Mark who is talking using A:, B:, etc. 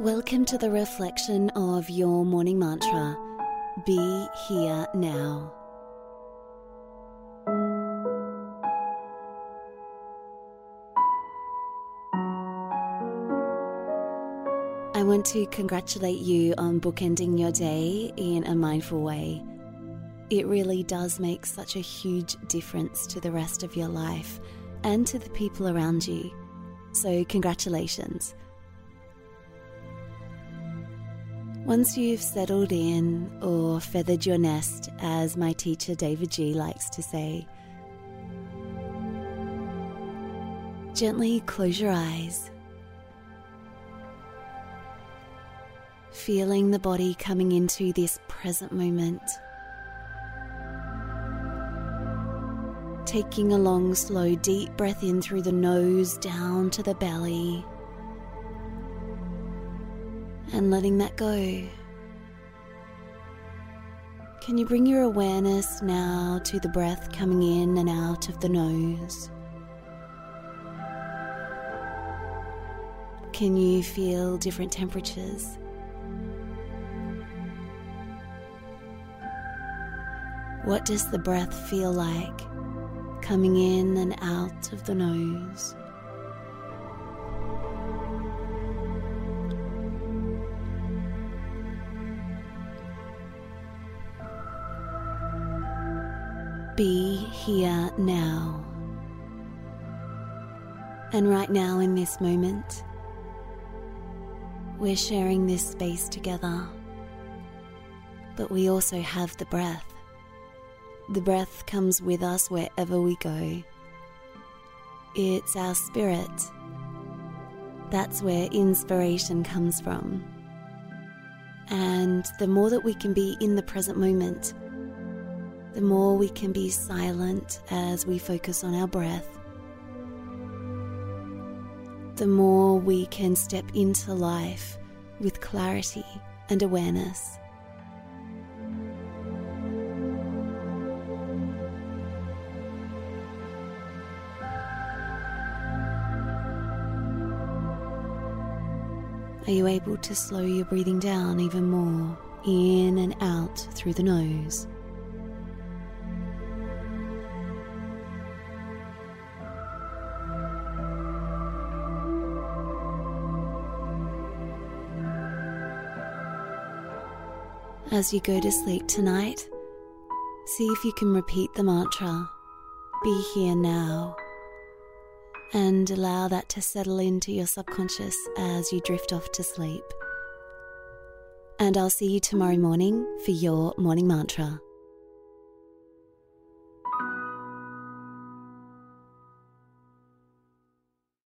A: Welcome to the reflection of your morning mantra Be here now. I want to congratulate you on bookending your day in a mindful way. It really does make such a huge difference to the rest of your life and to the people around you. So, congratulations. Once you've settled in or feathered your nest, as my teacher davidji likes to say, gently close your eyes, feeling the body coming into this present moment. Taking a long, slow, deep breath in through the nose down to the belly and letting that go. Can you bring your awareness now to the breath coming in and out of the nose? Can you feel different temperatures? What does the breath feel like coming in and out of the nose? Be here now. And right now, in this moment, we're sharing this space together. But we also have the breath. The breath comes with us wherever we go. It's our spirit. That's where inspiration comes from. And the more that we can be in the present moment, the more we can be silent as we focus on our breath, the more we can step into life with clarity and awareness. Are you able to slow your breathing down even more, in and out through the nose? As you go to sleep tonight, see if you can repeat the mantra Be here now and allow that to settle into your subconscious as you drift off to sleep. And I'll see you tomorrow morning for your morning mantra.